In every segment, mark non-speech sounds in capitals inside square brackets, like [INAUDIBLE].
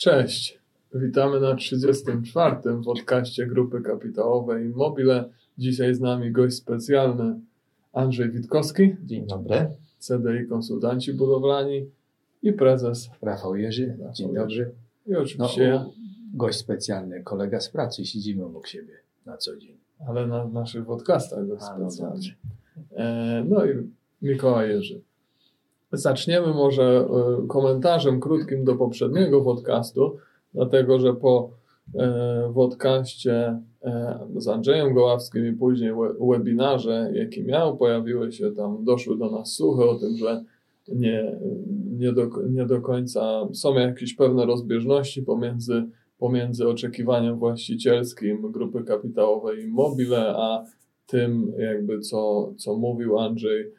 Cześć, witamy na 34. podcaście Grupy Kapitałowej Immobile. Dzisiaj z nami gość specjalny Andrzej Witkowski. Dzień dobry. CDI Konsultanci Budowlani i prezes Rafał Jerzy. Rafał Dzień dobry. i oczywiście ja, No, gość specjalny, kolega z pracy, siedzimy obok siebie na co dzień. ale na naszych podcastach gość A, no specjalny. dobrze. E, No i Mikołaj Jerzy. Zaczniemy może e, komentarzem krótkim do poprzedniego podcastu, dlatego że po e, podcaście e, z Andrzejem Goławskim i później we- webinarze, jaki miał, pojawiły się tam, doszły do nas słuchy o tym, że nie, nie, do, nie do końca są jakieś pewne rozbieżności pomiędzy, pomiędzy oczekiwaniem właścicielskim grupy kapitałowej Immobile, a tym jakby co, co mówił Andrzej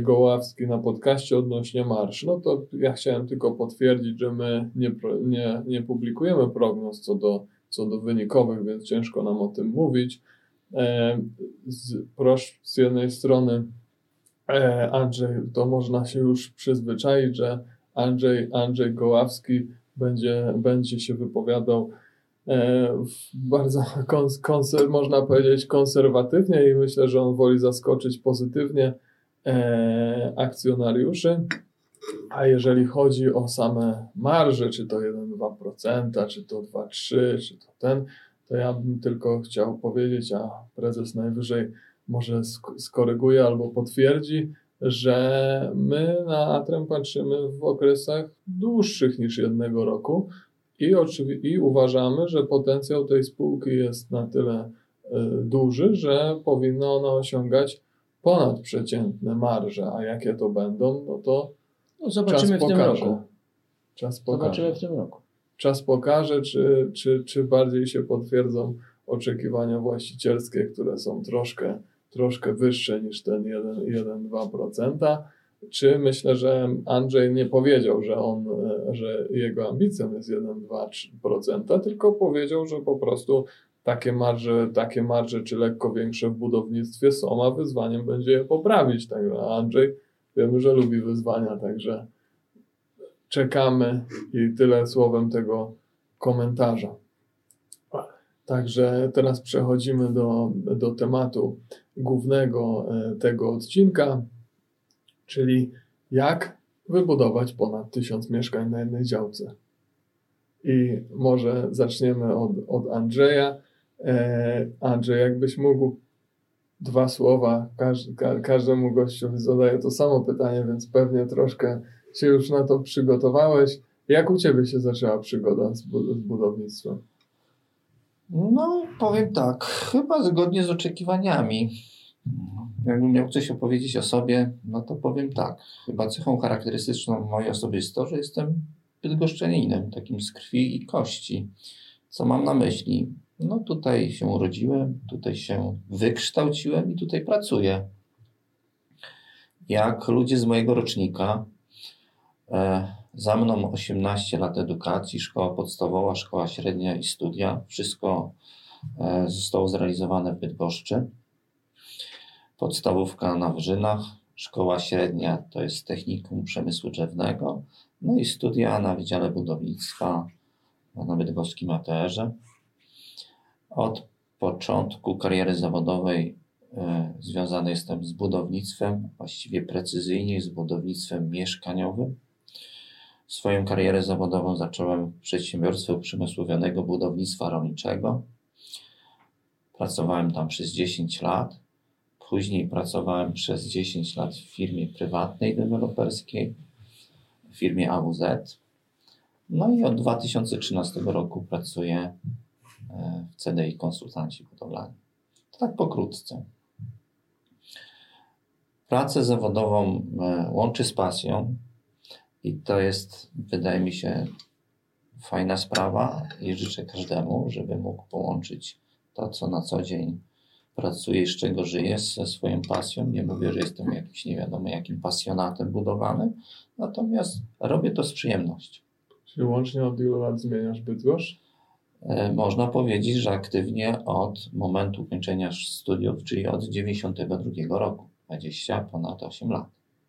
Goławski na podcaście odnośnie marsz. No to ja chciałem tylko potwierdzić, że my nie, nie, nie publikujemy prognoz co do, co do wynikowych, więc ciężko nam o tym mówić. E, Z, prosz, z jednej strony e, Andrzej, to można się już przyzwyczaić, że Andrzej, Andrzej Goławski będzie, będzie się wypowiadał e, bardzo kons, konser, można powiedzieć konserwatywnie i myślę, że on woli zaskoczyć pozytywnie e, akcjonariuszy. A jeżeli chodzi o same marże, czy to 1-2%, czy to 2-3, czy to ten, to ja bym tylko chciał powiedzieć, a prezes najwyżej może sk- skoryguje albo potwierdzi, że my na Atrem patrzymy w okresach dłuższych niż jednego roku i, i uważamy, że potencjał tej spółki jest na tyle y, duży, że powinna ona osiągać ponadprzeciętne marże, a jakie to będą, no to No, zobaczymy czas w tym pokaże. roku. Czas pokaże. Zobaczymy w tym roku. Czas pokaże, czy, czy, czy bardziej się potwierdzą oczekiwania właścicielskie, które są troszkę, troszkę wyższe niż ten 1-2%. Czy myślę, że Andrzej nie powiedział, że on, e, że jego ambicją jest 1-2%, tylko powiedział, że po prostu takie marże, takie marże czy lekko większe w budownictwie są, a wyzwaniem będzie je poprawić. Także Andrzej wiemy, że lubi wyzwania, także czekamy i tyle słowem tego komentarza. Także teraz przechodzimy do, do tematu głównego e, tego odcinka, czyli jak wybudować ponad tysiąc mieszkań na jednej działce. I może zaczniemy od, od Andrzeja. E, Andrzej, jakbyś mógł dwa słowa, każ, ka, każdemu gościowi zadaję to samo pytanie, więc pewnie troszkę się już na to przygotowałeś. Jak u Ciebie się zaczęła przygoda z, bu- z budownictwem? No, powiem tak, chyba zgodnie z oczekiwaniami. Jakbym miał coś opowiedzieć o sobie, no to powiem tak. Chyba cechą charakterystyczną mojej osoby jest to, że jestem bydgoszczeninem, takim z krwi i kości. Co mam na myśli? No tutaj się urodziłem, tutaj się wykształciłem i tutaj pracuję. Jak ludzie z mojego rocznika, e, za mną 18 lat edukacji, szkoła podstawowa, szkoła średnia i studia. Wszystko e, zostało zrealizowane w Bydgoszczy. Podstawówka na Wyżynach, szkoła średnia to jest technikum przemysłu drzewnego, no i studia na Wydziale Budownictwa na Bydgoskim ATR-ze. Od początku kariery zawodowej e, związany jestem z budownictwem, właściwie precyzyjnie z budownictwem mieszkaniowym. Swoją karierę zawodową zacząłem w przedsiębiorstwie uprzemysłowionego budownictwa rolniczego. Pracowałem tam przez 10 lat. Później pracowałem przez 10 lat w firmie prywatnej deweloperskiej, w firmie AWZ. No i od 2013 roku pracuję w CDI Konsultanci Budowlani. To tak pokrótce. Pracę zawodową e, łączy z pasją i to jest, wydaje mi się, fajna sprawa i życzę każdemu, żeby mógł połączyć to, co na co dzień pracuje z czego żyje, ze swoją pasją. Nie mówię, że jestem jakimś nie wiadomo jakim pasjonatem budowlanym, natomiast robię to z przyjemnością. Czyli łącznie od ilu lat zmieniasz Bydgoszcz? E, można powiedzieć, że aktywnie od momentu ukończenia studiów, czyli od 92 roku, 20 ponad 8 lat.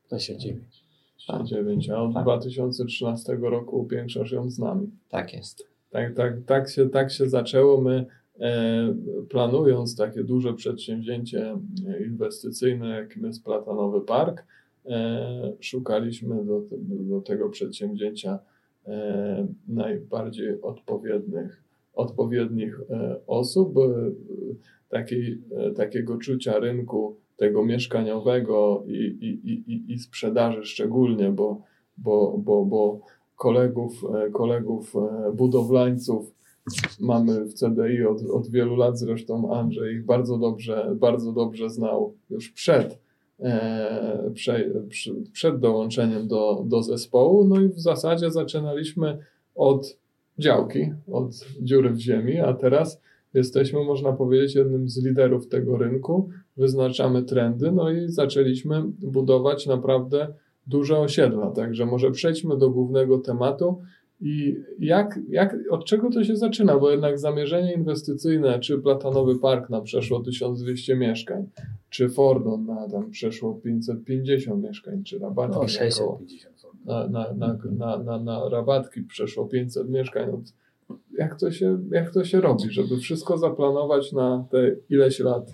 29. 29, a od tak. 2013 roku upiększasz ją z nami. Tak jest. Tak, tak, tak, się, tak się zaczęło. My e, planując takie duże przedsięwzięcie inwestycyjne, jakim jest Platanowy Park, e, szukaliśmy do, do tego przedsięwzięcia e, najbardziej odpowiednich odpowiednich e, osób, e, e, takiego czucia rynku tego mieszkaniowego i, i, i, i sprzedaży szczególnie, bo, bo, bo, bo kolegów, kolegów budowlańców mamy w CDI od, od wielu lat, zresztą Andrzej ich bardzo dobrze, bardzo dobrze znał już przed, e, prze, przed dołączeniem do, do zespołu, no i w zasadzie zaczynaliśmy od działki od dziury w ziemi, a teraz jesteśmy, można powiedzieć, jednym z liderów tego rynku, wyznaczamy trendy, no i zaczęliśmy budować naprawdę duże osiedla. Także może przejdźmy do głównego tematu. I jak, jak, od czego to się zaczyna? Bo jednak zamierzenie inwestycyjne, czy Platanowy Park na przeszło 1200 mieszkań, czy Fordon na tam przeszło 550 mieszkań, czy Rabatki. No, 650 na, na, na, na, na, na rabatki przeszło 500 mieszkań jak to, się, jak to się robi, żeby wszystko zaplanować na te ileś lat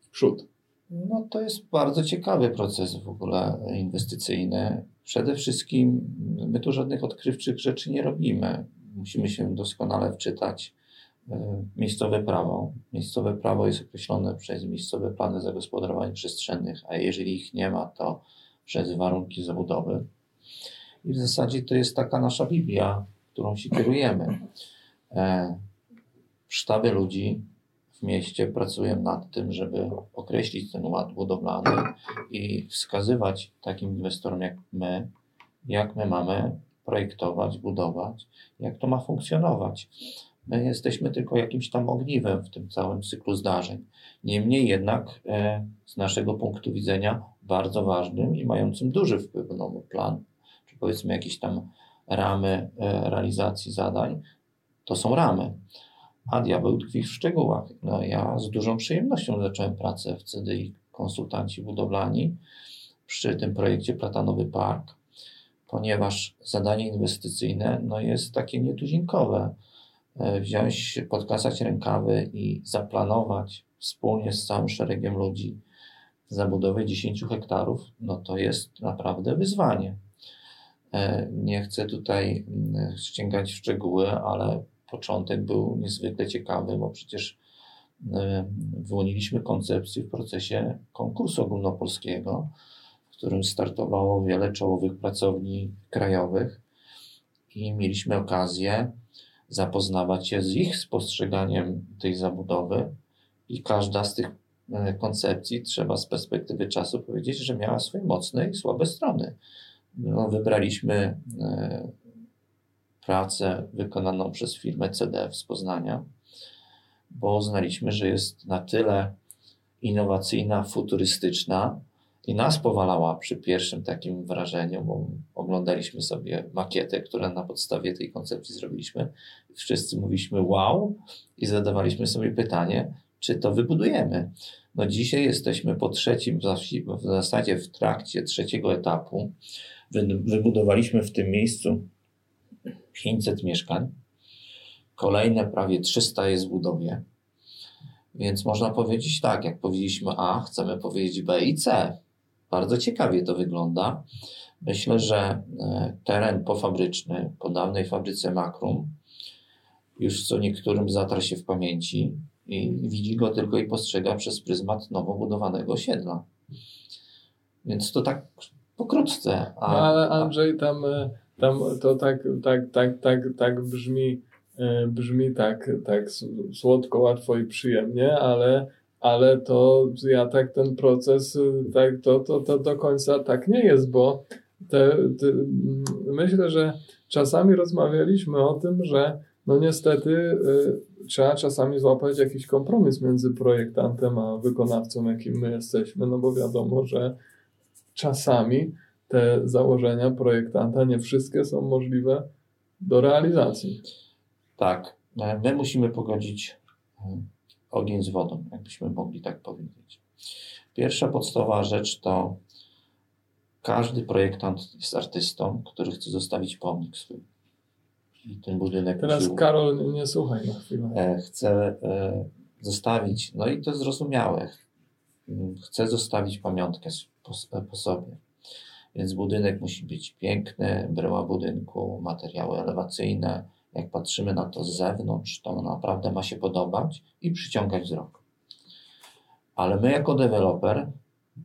w przód? No to jest bardzo ciekawy proces w ogóle inwestycyjny. Przede wszystkim my tu żadnych odkrywczych rzeczy nie robimy. Musimy się doskonale wczytać e, miejscowe prawo. Miejscowe prawo jest określone przez miejscowe plany zagospodarowań przestrzennych, a jeżeli ich nie ma, to przez warunki zabudowy. I w zasadzie to jest taka nasza Biblia, którą się kierujemy. E, sztaby ludzi w mieście pracują nad tym, żeby określić ten ład budowlany i wskazywać takim inwestorom jak my, jak my mamy projektować, budować, jak to ma funkcjonować. My jesteśmy tylko jakimś tam ogniwem w tym całym cyklu zdarzeń. Niemniej jednak e, z naszego punktu widzenia bardzo ważnym i mającym duży wpływ na no, plan powiedzmy jakieś tam ramy e, realizacji zadań, to są ramy. A diabeł tkwi w szczegółach. No, ja z dużą przyjemnością zacząłem pracę w CDI konsultanci budowlani przy tym projekcie Platanowy Park, ponieważ zadanie inwestycyjne no, jest takie nietuzinkowe. E, wziąć, podkasać rękawy i zaplanować wspólnie z całym szeregiem ludzi zabudowę 10 hektarów, no to jest naprawdę wyzwanie. E, nie chcę tutaj mm, ściągać w szczegóły, ale początek był niezwykle ciekawy, bo przecież e, wyłoniliśmy koncepcję w procesie konkursu ogólnopolskiego, w którym startowało wiele czołowych pracowni krajowych i mieliśmy okazję zapoznawać się z ich spostrzeganiem tej zabudowy i każda z tych e, koncepcji trzeba z perspektywy czasu powiedzieć, że miała swoje mocne i słabe strony. No, no, wybraliśmy e, pracę wykonaną przez firmę CDF z Poznania, bo uznaliśmy, że jest na tyle innowacyjna, futurystyczna i nas powalała przy pierwszym takim wrażeniu, bo oglądaliśmy sobie makietę, którą na podstawie tej koncepcji zrobiliśmy. Wszyscy mówiliśmy wow i zadawaliśmy sobie pytanie, czy to wybudujemy. No dzisiaj jesteśmy po trzecim, w zasadzie w trakcie trzeciego etapu. Wybudowaliśmy w tym miejscu 500 mieszkań. Kolejne prawie 300 jest w budowie. Więc można powiedzieć tak, jak powiedzieliśmy A, chcemy powiedzieć B i C. Bardzo ciekawie to wygląda. Myślę, że e, teren pofabryczny po dawnej fabryce Makrum już co niektórym zatarł się w pamięci i widzi go tylko i postrzega przez pryzmat nowo budowanego osiedla. Więc to tak pokrótce. A, tak. ale Andrzej tam, e, tam to tak, tak, tak, tak, tak brzmi, e, brzmi tak, tak słodko, łatwo i przyjemnie, ale ale to ja tak ten proces, e, tak, to, to, to do końca tak nie jest, bo te, te, mm, myślę, że czasami rozmawialiśmy o tym, że no niestety y, trzeba czasami złapać jakiś kompromis między projektantem a wykonawcą, jakim my jesteśmy, no bo wiadomo, że czasami te założenia projektanta, nie wszystkie są możliwe do realizacji. Tak. E, my musimy pogodzić e, ogień z wodą, jakbyśmy mogli tak powiedzieć. Pierwsza podstawowa rzecz to każdy projektant jest artystą, który chce zostawić pomnik swój. I ten budynek. Teraz Karol, nie słuchaj na chwilę. E, chce zostawić, no i to jest zrozumiałe chce zostawić pamiątkę po, po sobie. Więc budynek musi być piękny, bryła budynku, materiały elewacyjne. Jak patrzymy na to z zewnątrz, to naprawdę ma się podobać i przyciągać wzrok. Ale my jako deweloper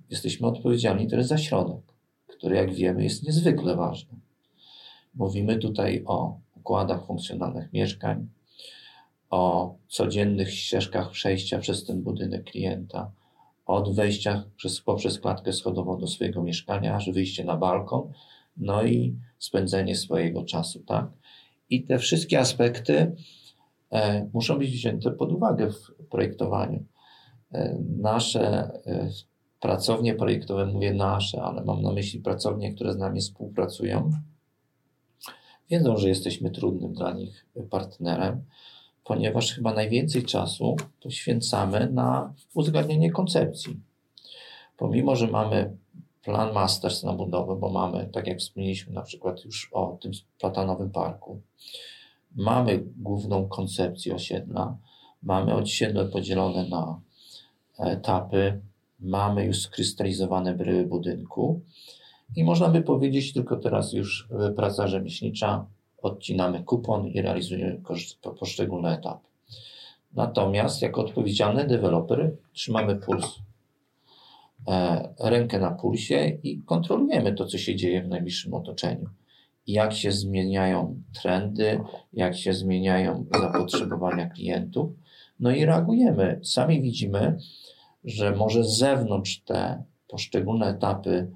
jesteśmy odpowiedzialni też za środek, który jak wiemy jest niezwykle ważny. Mówimy tutaj o układach funkcjonalnych mieszkań, o codziennych ścieżkach przejścia przez ten budynek klienta, od wejścia przez, poprzez klatkę schodową do swojego mieszkania, aż wyjście na balkon, no i spędzenie swojego czasu, tak? I te wszystkie aspekty e, muszą być wzięte pod uwagę w projektowaniu. E, nasze e, pracownie projektowe, mówię nasze, ale mam na myśli pracownie, które z nami współpracują, wiedzą, że jesteśmy trudnym dla nich partnerem, ponieważ chyba najwięcej czasu poświęcamy na uzgadnianie koncepcji. Pomimo, że mamy plan masters na budowę, bo mamy, tak jak wspomnieliśmy na przykład już o tym platanowym parku, mamy główną koncepcję osiedla, mamy osiedle podzielone na etapy, mamy już skrystalizowane bryły budynku i można by powiedzieć tylko teraz już y, praca rzemieślnicza, odcinamy kupon i realizujemy poszczególne etapy. Natomiast jako odpowiedzialny deweloper trzymamy puls, e, rękę na pulsie i kontrolujemy to, co się dzieje w najbliższym otoczeniu. Jak się zmieniają trendy, jak się zmieniają zapotrzebowania klientów, no i reagujemy. Sami widzimy, że może z zewnątrz te poszczególne etapy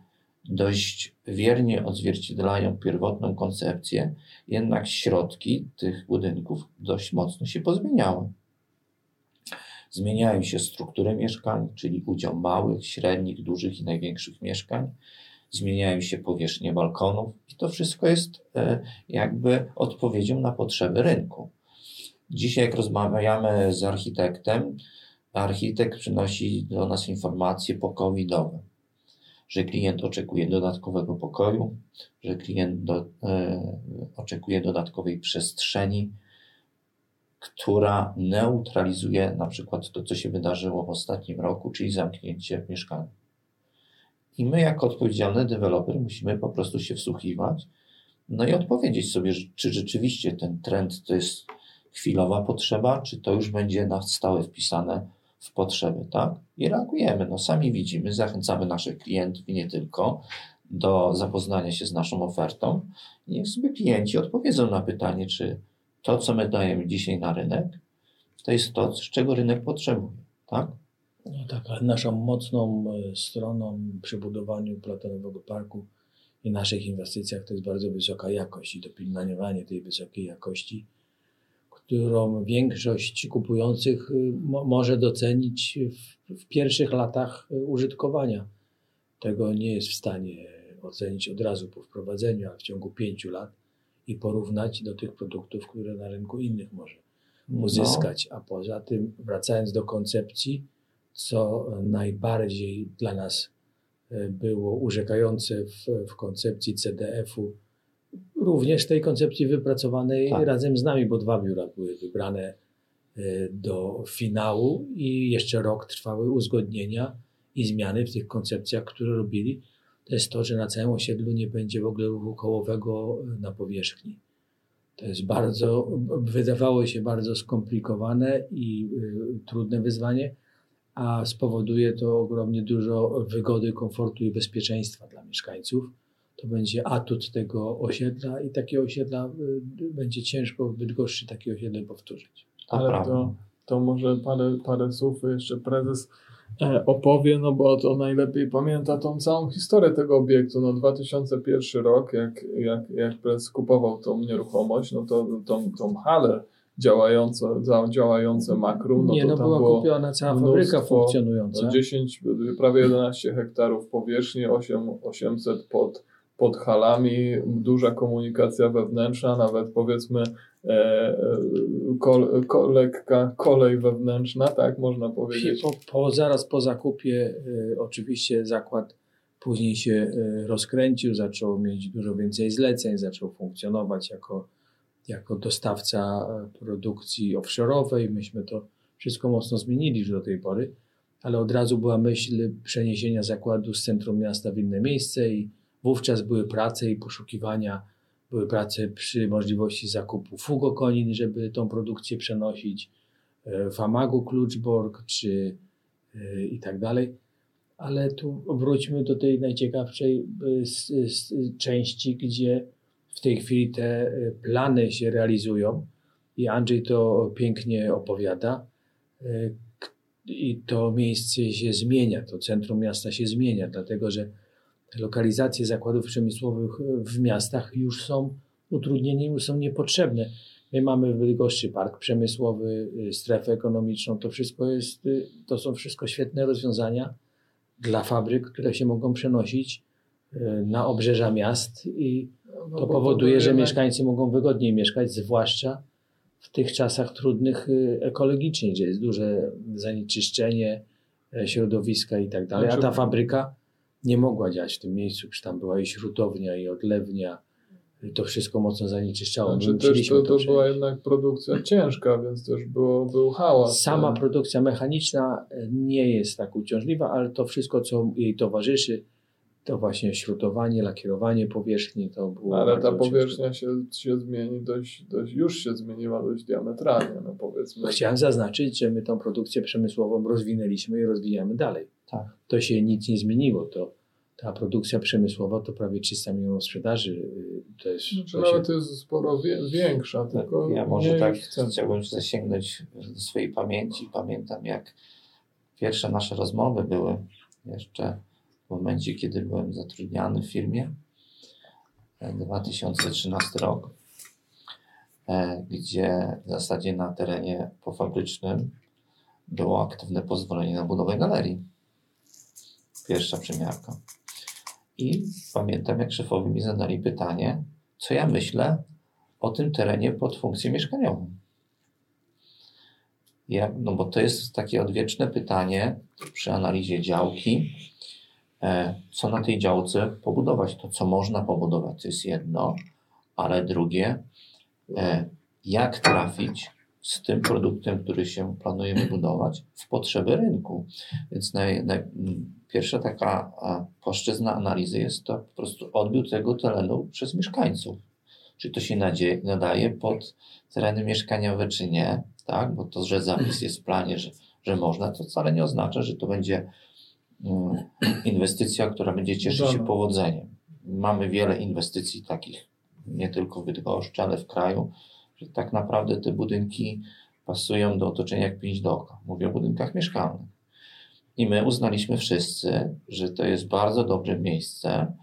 dość wiernie odzwierciedlają pierwotną koncepcję, jednak środki tych budynków dość mocno się pozmieniały. Zmieniają się struktury mieszkań, czyli udział małych, średnich, dużych i największych mieszkań. Zmieniają się powierzchnie balkonów i to wszystko jest e, jakby odpowiedzią na potrzeby rynku. Dzisiaj, jak rozmawiamy z architektem, architekt przynosi do nas informacje pokowidowe, że klient oczekuje dodatkowego pokoju, że klient do, e, oczekuje dodatkowej przestrzeni, która neutralizuje na przykład to, co się wydarzyło w ostatnim roku, czyli zamknięcie w mieszkaniu. I my, jako odpowiedzialny deweloper, musimy po prostu się wsłuchiwać, no i odpowiedzieć sobie, czy rzeczywiście ten trend to jest chwilowa potrzeba, czy to już będzie na stałe wpisane w potrzeby, tak? I reagujemy. No sami widzimy, zachęcamy naszych klientów i nie tylko do zapoznania się z naszą ofertą. Niech sobie klienci odpowiedzą na pytanie, czy to, co my dajemy dzisiaj na rynek, to jest to, z czego rynek potrzebuje, tak? No tak, ale naszą mocną e, stroną przy budowaniu platonowego parku i naszych inwestycjach to jest bardzo wysoka jakość i dopilnowanie tej wysokiej jakości, którą większość kupujących y, mo- może docenić w, w pierwszych latach y, użytkowania. Tego nie jest w stanie ocenić od razu po wprowadzeniu, a w ciągu pięciu lat i porównać do tych produktów, które na rynku innych może uzyskać. A poza tym, wracając do koncepcji, co najbardziej dla nas e, było urzekające w, w koncepcji CDF-u, również tej koncepcji wypracowanej Tak. razem z nami, bo dwa biura były wybrane e, do finału i jeszcze rok trwały uzgodnienia i zmiany w tych koncepcjach, które robili. To jest to, że na całym osiedlu nie będzie w ogóle ruchu kołowego e, na powierzchni. To jest bardzo, wydawało się bardzo skomplikowane i y, trudne wyzwanie, a spowoduje to ogromnie dużo wygody, komfortu i bezpieczeństwa dla mieszkańców. To będzie atut tego osiedla i takie osiedla y, będzie ciężko w Bydgoszczy takie osiedle powtórzyć. To Ale prawda. to, to może parę, parę słów jeszcze prezes e, opowie, no bo to najlepiej pamięta tą całą historię tego obiektu. No 2001 rok, jak, jak, jak prezes kupował tą nieruchomość, no to tą, tą halę działającą, za- działające makrum, no Nie, to no tam była było kupiona cała mnóstwo, fabryka funkcjonująca. no 10, prawie 11 hektarów powierzchni, 8, 800 pod, pod halami, duża komunikacja wewnętrzna, nawet powiedzmy e, e, kol, ko, lekka kolej wewnętrzna, tak można powiedzieć. Po, po, zaraz po zakupie y, oczywiście zakład Później się e, rozkręcił, zaczął mieć dużo więcej zleceń, zaczął funkcjonować jako, jako dostawca e, produkcji offshore'owej. Myśmy to wszystko mocno zmienili już do tej pory, ale od razu była myśl przeniesienia zakładu z centrum miasta w inne miejsce i wówczas były prace i poszukiwania, były prace przy możliwości zakupu fugokonin, żeby tą produkcję przenosić, e, w Amagu Kluczborg czy i tak dalej ale tu wróćmy do tej najciekawszej y, części, gdzie w tej chwili te plany się realizują i Andrzej to pięknie opowiada. I to miejsce się zmienia, to centrum miasta się zmienia, dlatego że lokalizacje zakładów przemysłowych w miastach już są utrudnieniem, już są niepotrzebne. My mamy w Bydgoszczy park przemysłowy, strefę ekonomiczną, to wszystko jest, to są wszystko świetne rozwiązania dla fabryk, które się mogą przenosić e, na obrzeża miast i no, to powoduje, że mieszkańcy mogą wygodniej mieszkać, zwłaszcza w tych czasach trudnych ekologicznie, gdzie jest duże zanieczyszczenie środowiska i tak dalej, a ta znaczy- fabryka nie mogła działać w tym miejscu, przecież tam była i śrutownia, i odlewnia, to wszystko mocno zanieczyszczało. Znaczy też to, to, to była jednak produkcja ciężka, więc też było, był hałas. Sama tak? produkcja mechaniczna nie jest tak uciążliwa, ale to wszystko, co jej towarzyszy, to właśnie śrutowanie, lakierowanie powierzchni, to było Ale ta powierzchnia się, się zmieni dość, dość, już się zmieniła dość diametralnie, no powiedzmy. Chciałem zaznaczyć, że my tą produkcję przemysłową rozwinęliśmy i rozwijamy dalej. Tak. To się nic nie zmieniło, to ta produkcja przemysłowa to prawie 300 milionów sprzedaży. To jest, znaczy, to się... jest sporo wie, większa, tak, tylko Ja może tak chciałbym zasięgnąć do swojej pamięci. Pamiętam jak pierwsze nasze rozmowy były jeszcze w momencie, kiedy byłem zatrudniany w firmie. 2013 e, rok, e, gdzie w zasadzie na terenie pofabrycznym było aktywne pozwolenie na budowę galerii. Pierwsza przymiarka. I pamiętam, jak szefowie mi zadali pytanie, co ja myślę o tym terenie pod funkcję mieszkaniową. Ja, no bo to jest takie odwieczne pytanie przy analizie działki, co na tej działce pobudować. To, co można pobudować, to jest jedno, ale drugie, e, jak trafić z tym produktem, który się planuje wybudować, w potrzeby rynku. Więc naj, naj, pierwsza taka płaszczyzna analizy jest to po prostu odbiór tego terenu przez mieszkańców. Czy to się nadaje pod tereny mieszkaniowe, czy nie, tak? Bo to, że zapis jest w planie, że, że można, to wcale nie oznacza, że to będzie inwestycja, która będzie cieszyć się powodzeniem. Mamy wiele inwestycji takich, nie tylko w Bydgoszczy, ale w kraju, że tak naprawdę te budynki pasują do otoczenia jak pięć do oka. Mówię o budynkach mieszkalnych. I my uznaliśmy wszyscy, że to jest bardzo dobre miejsce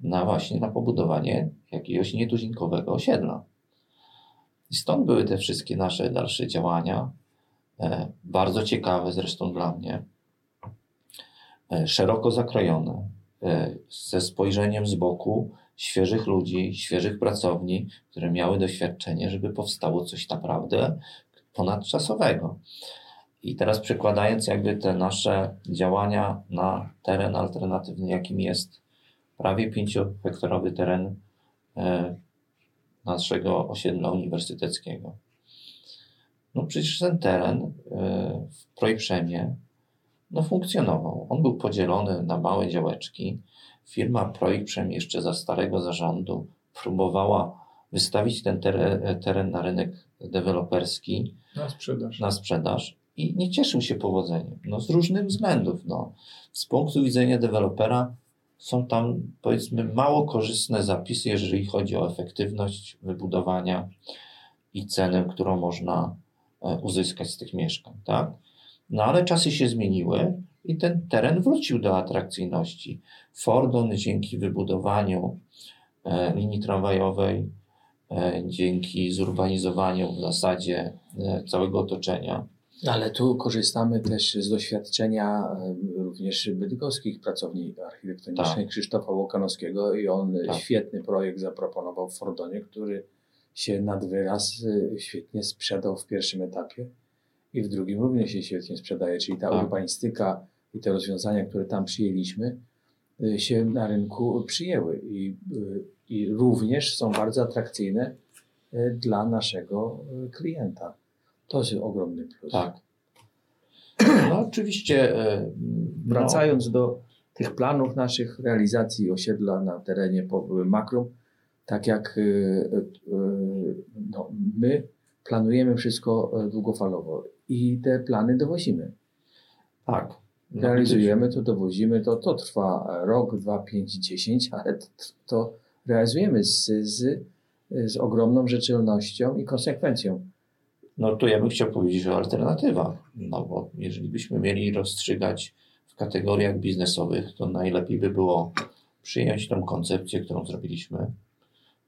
na właśnie na pobudowanie jakiegoś nietuzinkowego osiedla. I stąd były te wszystkie nasze dalsze działania, e, bardzo ciekawe zresztą dla mnie, szeroko zakrojone, e, ze spojrzeniem z boku świeżych ludzi, świeżych pracowni, które miały doświadczenie, żeby powstało coś naprawdę ponadczasowego. I teraz przekładając jakby te nasze działania na teren alternatywny, jakim jest prawie 5-hektorowy teren e, naszego osiedla uniwersyteckiego. No przecież ten teren e, w Projprzemie no funkcjonował. On był podzielony na małe działeczki. Firma Projprzem jeszcze za starego zarządu próbowała wystawić ten teren, teren na rynek deweloperski. Na sprzedaż. Na sprzedaż i nie cieszył się powodzeniem. No, z różnych względów. No. Z punktu widzenia dewelopera są tam, powiedzmy, mało korzystne zapisy, jeżeli chodzi o efektywność wybudowania i cenę, którą można e, uzyskać z tych mieszkań. Tak? No ale czasy się zmieniły i ten teren wrócił do atrakcyjności. Fordon dzięki wybudowaniu e, linii tramwajowej, e, dzięki zurbanizowaniu w zasadzie całego otoczenia, ale tu korzystamy też z doświadczenia również bydgoskich pracowni architektonicznych tak. Krzysztofa Łokanowskiego i on tak. świetny projekt zaproponował w Fordonie, który się nad wyraz y, świetnie sprzedał w pierwszym etapie i w drugim również się świetnie sprzedaje, czyli ta tak. urbanistyka i te rozwiązania, które tam przyjęliśmy, y, się na rynku przyjęły i, y, i również są bardzo atrakcyjne y, dla naszego klienta. To jest ogromny plus. Tak. No [CLEARS THROAT] oczywiście. no, Wracając do tych planów naszych realizacji osiedla na terenie Makrum, tak jak no, my planujemy wszystko długofalowo i te plany dowozimy. Tak. No, Realizujemy to, dowozimy to, to trwa rok, dwa, pięć, dziesięć, ale to, to realizujemy z, z, z ogromną rzetelnością i konsekwencją. No to ja bym chciał powiedzieć o alternatywach. No bo jeżeli byśmy mieli rozstrzygać w kategoriach biznesowych, to najlepiej by było przyjąć tą koncepcję, którą zrobiliśmy,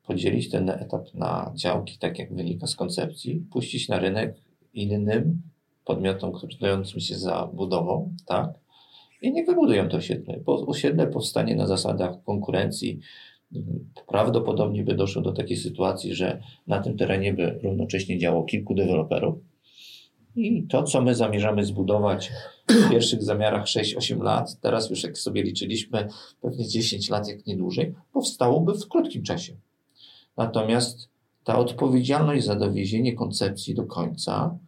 podzielić ten etap na działki, tak jak wynika z koncepcji, puścić na rynek innym podmiotom, znającym się za budową, tak? I niech wybudują to osiedle, bo osiedle powstanie na zasadach konkurencji. Prawdopodobnie by doszło do takiej sytuacji, że na tym terenie by równocześnie działało kilku deweloperów. I to, co my zamierzamy zbudować w pierwszych zamiarach 6-8 lat, teraz już jak sobie liczyliśmy, pewnie 10 lat, jak nie dłużej, powstałoby w krótkim czasie. Natomiast ta odpowiedzialność za dowiezienie koncepcji do końca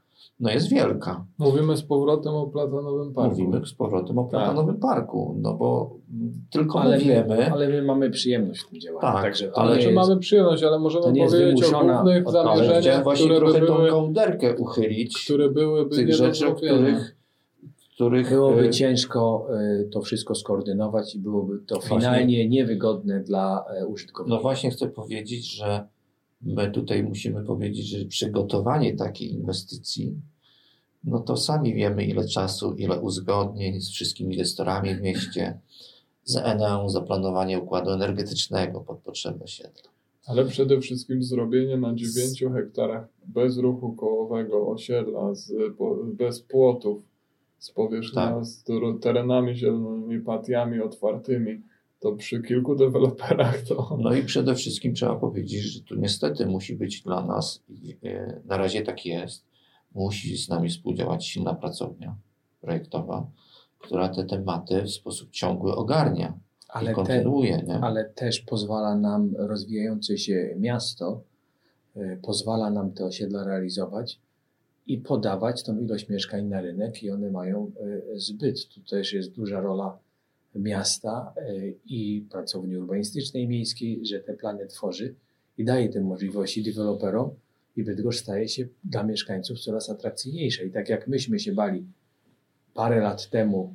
no jest wielka. Mówimy z powrotem o Platonowym Parku. Mówimy z powrotem o Tak. Platonowym Parku, no bo tylko Ale my my, wiemy, ale my mamy przyjemność w tym działaniu. Tak, Także to ale nie Znaczy jest, mamy przyjemność, ale możemy powiedzieć o głównych zamierzeniach, właśnie które by trochę tą były, kołderkę uchylić które byłyby tych rzeczy, których, których Byłoby e, ciężko y, to wszystko skoordynować i byłoby to Właśnie- finalnie niewygodne dla użytkownika. No właśnie chcę powiedzieć, że my tutaj musimy powiedzieć, że przygotowanie takiej inwestycji, no to sami wiemy ile czasu, ile uzgodnień z wszystkimi inwestorami w mieście, z Eneą, zaplanowanie układu energetycznego pod potrzeby osiedla. Ale przede wszystkim zrobienie na 9 hektarach bez ruchu kołowego osiedla, z, bez płotów, z powierzchnią, Tak. z terenami zielonymi, patiami otwartymi, to przy kilku deweloperach to... No i przede wszystkim trzeba powiedzieć, że tu niestety musi być dla nas, i e, na razie tak jest, musi z nami współdziałać silna pracownia projektowa, która te tematy w sposób ciągły ogarnia i ale, te, kontynuuje. nie? ale też pozwala nam rozwijające się miasto, y, pozwala nam te osiedla realizować i podawać tą ilość mieszkań na rynek i one mają y, zbyt. Tu też jest duża rola miasta y, i pracowni urbanistycznej miejskiej, że te plany tworzy i daje te możliwości deweloperom i Bydgoszcz staje się dla mieszkańców coraz atrakcyjniejsza. I tak jak myśmy się bali parę lat temu,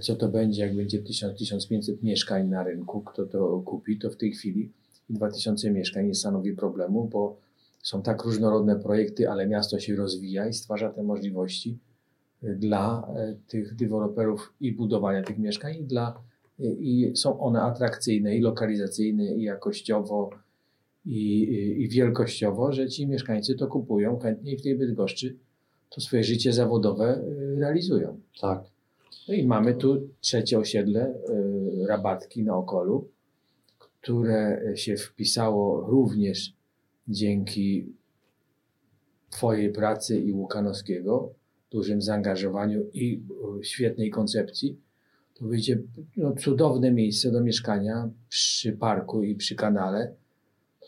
co to będzie, jak będzie 1000-1500 mieszkań na rynku, kto to kupi, to w tej chwili 2000 mieszkań nie stanowi problemu, bo są tak różnorodne projekty, ale miasto się rozwija i stwarza te możliwości dla e, tych deweloperów i budowania tych mieszkań i dla i są one atrakcyjne i lokalizacyjne i jakościowo i, i, wielkościowo, że ci mieszkańcy to kupują chętnie i w tej Bydgoszczy to swoje życie zawodowe y, realizują. Tak. No i mamy tu trzecie osiedle, y, Rabatki na Okolu, które się wpisało również dzięki Twojej pracy i Łukanowskiego, dużym zaangażowaniu i y, świetnej koncepcji. To będzie no, cudowne miejsce do mieszkania przy parku i przy kanale.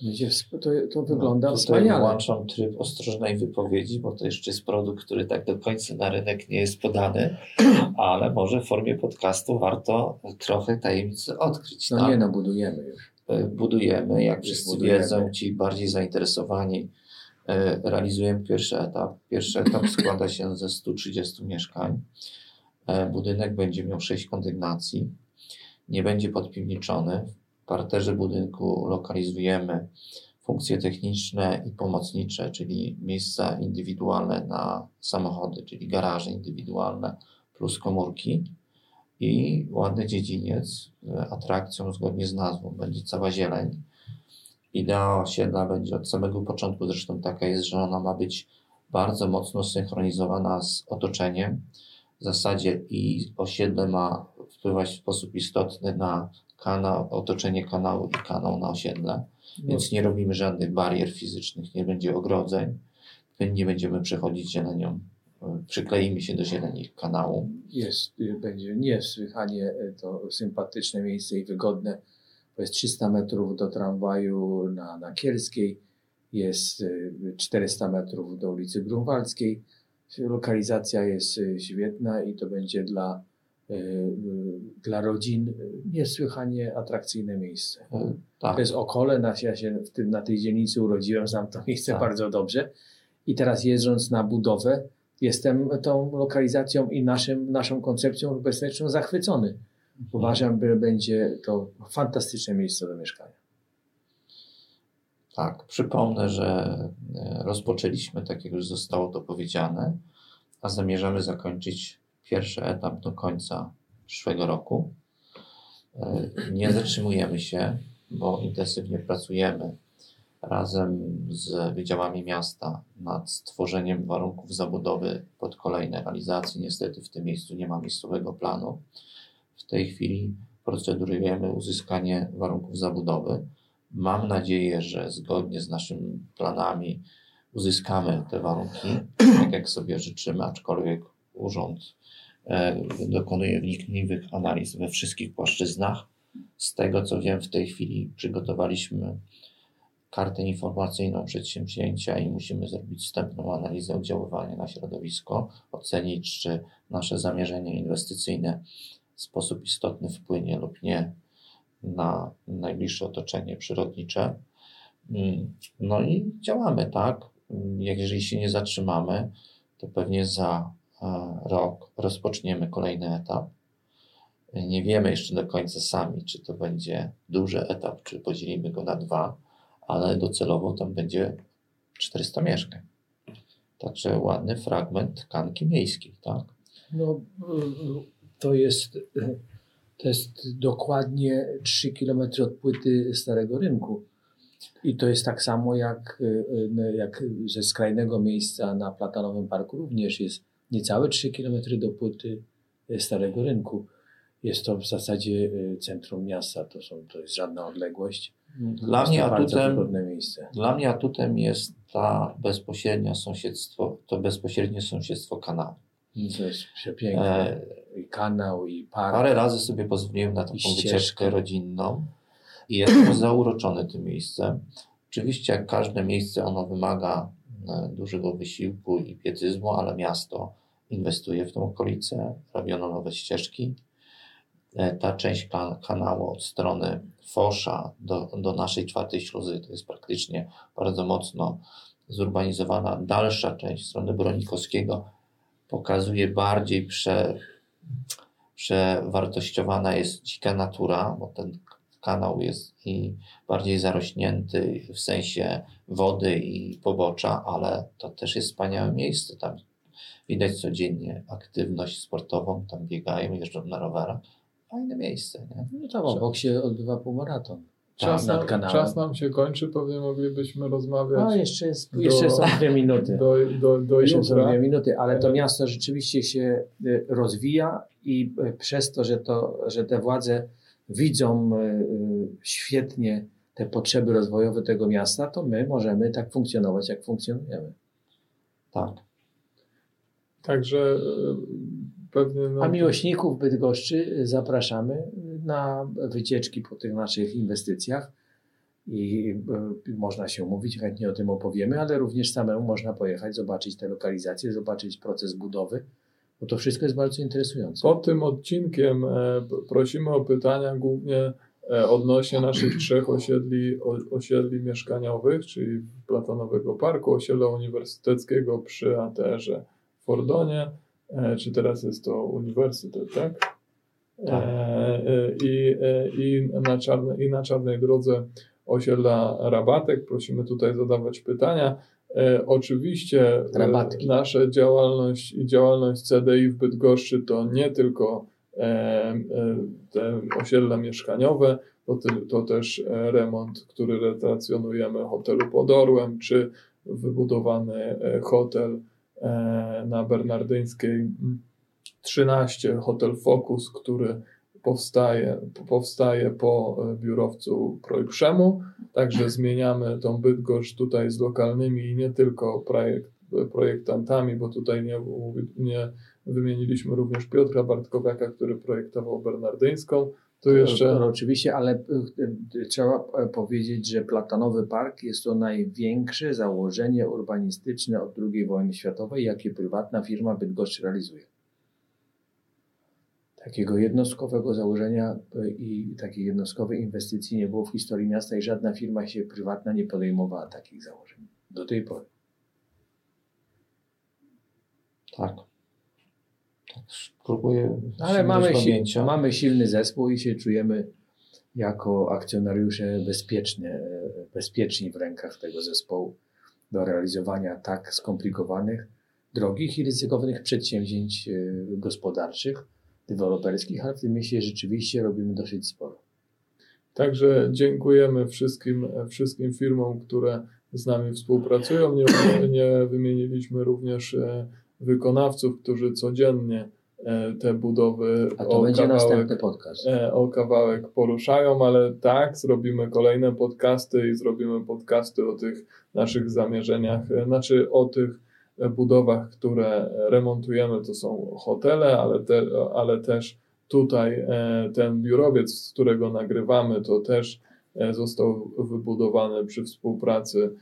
Będzie, to, to wygląda No, Tutaj wspaniale. włączam tryb ostrożnej wypowiedzi, bo to jeszcze jest produkt, który tak do końca na rynek nie jest podany, [CLEARS THROAT] ale może w formie podcastu warto trochę tajemnicy odkryć. No tak? nie no, budujemy już. E, budujemy, jak wszyscy wiedzą, ci bardziej zainteresowani, e, realizujemy pierwszy etap. Pierwszy etap składa się ze 130 mieszkań. E, Budynek będzie miał 6 kondygnacji. Nie będzie podpiwniczony. W parterze budynku lokalizujemy funkcje techniczne i pomocnicze, czyli miejsca indywidualne na samochody, czyli garaże indywidualne plus komórki i ładny dziedziniec, e, atrakcją zgodnie z nazwą będzie cała zieleń. Idea osiedla będzie od samego początku zresztą taka jest, że ona ma być bardzo mocno synchronizowana z otoczeniem. W zasadzie i osiedle ma wpływać w sposób istotny na kanał, otoczenie kanału i kanał na osiedle. Więc nie robimy żadnych barier fizycznych, nie będzie ogrodzeń, nie będziemy przechodzić zielenią przykleimy się do zieleni kanału. Jest, będzie niesłychanie to sympatyczne miejsce i wygodne. To jest 300 metrów do tramwaju na, na Kielskiej, jest y, 400 metrów do ulicy Grunwaldzkiej. Lokalizacja jest y, świetna i to będzie dla, y, y, dla rodzin y, niesłychanie atrakcyjne miejsce. Tak, To jest Okole, na, ja się w tym, na tej dzielnicy urodziłem, znam to miejsce Tak. bardzo dobrze. I teraz jeżdżąc na budowę, jestem tą lokalizacją i naszym, naszą koncepcją urbanistyczną zachwycony. Uważam, że będzie to fantastyczne miejsce do mieszkania. tak. Przypomnę, że e, rozpoczęliśmy, tak jak już zostało to powiedziane, a zamierzamy zakończyć pierwszy etap do końca przyszłego roku. E, Nie zatrzymujemy się, bo intensywnie pracujemy razem z wydziałami miasta nad stworzeniem warunków zabudowy pod kolejne realizacje. Niestety w tym miejscu nie ma miejscowego planu. W tej chwili procedurujemy uzyskanie warunków zabudowy. Mam nadzieję, że zgodnie z naszymi planami uzyskamy te warunki, [CLEARS THROAT] tak jak sobie życzymy, aczkolwiek urząd e, dokonuje wnikliwych analiz we wszystkich płaszczyznach. Z tego co wiem, w tej chwili przygotowaliśmy kartę informacyjną przedsięwzięcia i musimy zrobić wstępną analizę oddziaływania na środowisko, ocenić, czy nasze zamierzenie inwestycyjne w sposób istotny wpłynie lub nie na najbliższe otoczenie przyrodnicze. Mm, No i działamy, tak? Jeżeli się nie zatrzymamy, to pewnie za e, rok rozpoczniemy kolejny etap. Nie wiemy jeszcze do końca sami, czy to będzie duży etap, czy podzielimy go na dwa, ale docelowo tam będzie 400 mieszkań. Także ładny fragment tkanki miejskiej, tak? No, y, to jest, to jest dokładnie 3 km od płyty Starego Rynku. I to jest tak samo jak, jak ze skrajnego miejsca na Platanowym Parku również jest niecałe 3 km do płyty Starego Rynku. Jest to w zasadzie y, centrum miasta, to, są, to jest żadna odległość. Dla jest mnie atutem, dla mnie atutem jest ta bezpośrednia sąsiedztwo, to bezpośrednie sąsiedztwo kanału. To jest przepiękne. E, I kanał, i park. Parę razy sobie pozwoliłem na taką wycieczkę rodzinną i jestem [CLEARS THROAT] zauroczony tym miejscem. Oczywiście, jak każde miejsce, ono wymaga e, dużego wysiłku i pietyzmu, ale miasto inwestuje w tą okolicę, robiono nowe ścieżki. E, Ta część kan- kanału od strony Fosza do, do naszej czwartej śluzy to jest praktycznie bardzo mocno zurbanizowana. Dalsza część strony Bronikowskiego pokazuje bardziej prze, przewartościowana jest dzika natura, bo ten kanał jest i bardziej zarośnięty w sensie wody i pobocza, ale to też jest wspaniałe miejsce. Tam widać codziennie aktywność sportową, tam biegają, jeżdżą na rowerach. Fajne miejsce, nie? No tam obok się odbywa półmaraton. Czas nad kanałem. czas nam się kończy, pewnie moglibyśmy rozmawiać No, jeszcze, jest, do- jeszcze są dwie minuty. do, do, do jeszcze są jutra. dwie minuty, ale to E. miasto rzeczywiście się y, rozwija i y, przez to, że, to, że te władze widzą świetnie te potrzeby rozwojowe tego miasta, to my możemy tak funkcjonować, jak funkcjonujemy. Tak. Także e, pewnie... No, A miłośników Bydgoszczy zapraszamy na wycieczki po tych naszych inwestycjach i y, można się umówić, chętnie o tym opowiemy, ale również samemu można pojechać, zobaczyć te lokalizacje, zobaczyć proces budowy, bo to wszystko jest bardzo interesujące. Pod tym odcinkiem e, prosimy o pytania głównie e, odnośnie naszych trzech osiedli, osiedli mieszkaniowych, czyli Platonowego Parku, osiedla uniwersyteckiego przy ATR-ze w Fordonie, e, czy teraz jest to uniwersytet, tak? E, i, e, i, na czarne, I na Czarnej Drodze osiedla Rabatek. Prosimy tutaj zadawać pytania. E, oczywiście e, Rabatki. nasza działalność i działalność CDI w Bydgoszczy to nie tylko e, te osiedla mieszkaniowe, to, to też remont, który relacjonujemy hotelu pod Orłem, czy wybudowany hotel e, na Bernardyńskiej mm, 13, hotel Focus, który powstaje, powstaje po e, biurowcu Projprzemu. Także zmieniamy tą Bydgoszcz tutaj z lokalnymi i nie tylko projekt, projektantami, bo tutaj nie, nie wymieniliśmy również Piotra Bartkowiaka, który projektował Bernardyńską. Tu jeszcze... No, oczywiście, ale trzeba e, powiedzieć, że Platanowy Park jest to największe założenie urbanistyczne od II wojny światowej, jakie prywatna firma Bydgoszcz realizuje. Takiego jednostkowego założenia y, i takiej jednostkowej inwestycji nie było w historii miasta i żadna firma się prywatna nie podejmowała takich założeń do tej pory. Tak. tak spróbuję. Ale mamy, si mamy silny zespół i się czujemy jako akcjonariusze bezpiecznie, bezpieczni w rękach tego zespołu do realizowania tak skomplikowanych, drogich i ryzykownych przedsięwzięć y, gospodarczych, deweloperskich, ale w tym mieście rzeczywiście robimy dosyć sporo. Także dziękujemy wszystkim, wszystkim firmom, które z nami współpracują. Nie, nie wymieniliśmy również e, wykonawców, którzy codziennie e, te budowy A to będzie kawałek, następny podcast. E, o kawałek poruszają, ale tak, zrobimy kolejne podcasty i zrobimy podcasty o tych naszych zamierzeniach, znaczy o tych budowach, które remontujemy. To są hotele, ale, te, ale też tutaj ten biurowiec, z którego nagrywamy, to też został wybudowany przy współpracy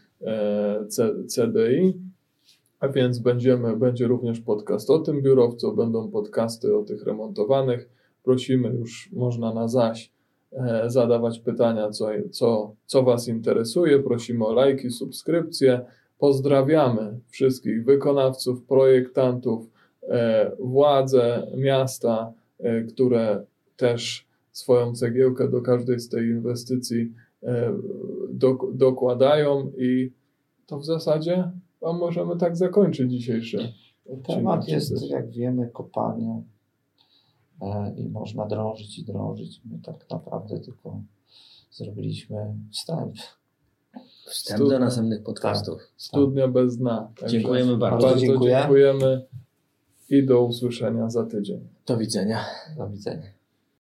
CDI. A więc będziemy, będzie również podcast o tym biurowcu, będą podcasty o tych remontowanych. Prosimy już, można na zaś e, zadawać pytania, co, co, co Was interesuje. Prosimy o lajki, subskrypcje. Pozdrawiamy wszystkich wykonawców, projektantów, e, władze miasta, e, które też swoją cegiełkę do każdej z tej inwestycji dokładają i to w zasadzie a możemy tak zakończyć dzisiejszy Temat jest, jak wiemy, kopalnią e, i można drążyć i drążyć. My tak naprawdę tylko zrobiliśmy wstęp. Wstęp Studnia. do następnych podcastów. Tak, Studnia bez dna. Także Dziękujemy bardzo. Bardzo dziękuję. dziękujemy i do usłyszenia za tydzień. Do widzenia. Do widzenia.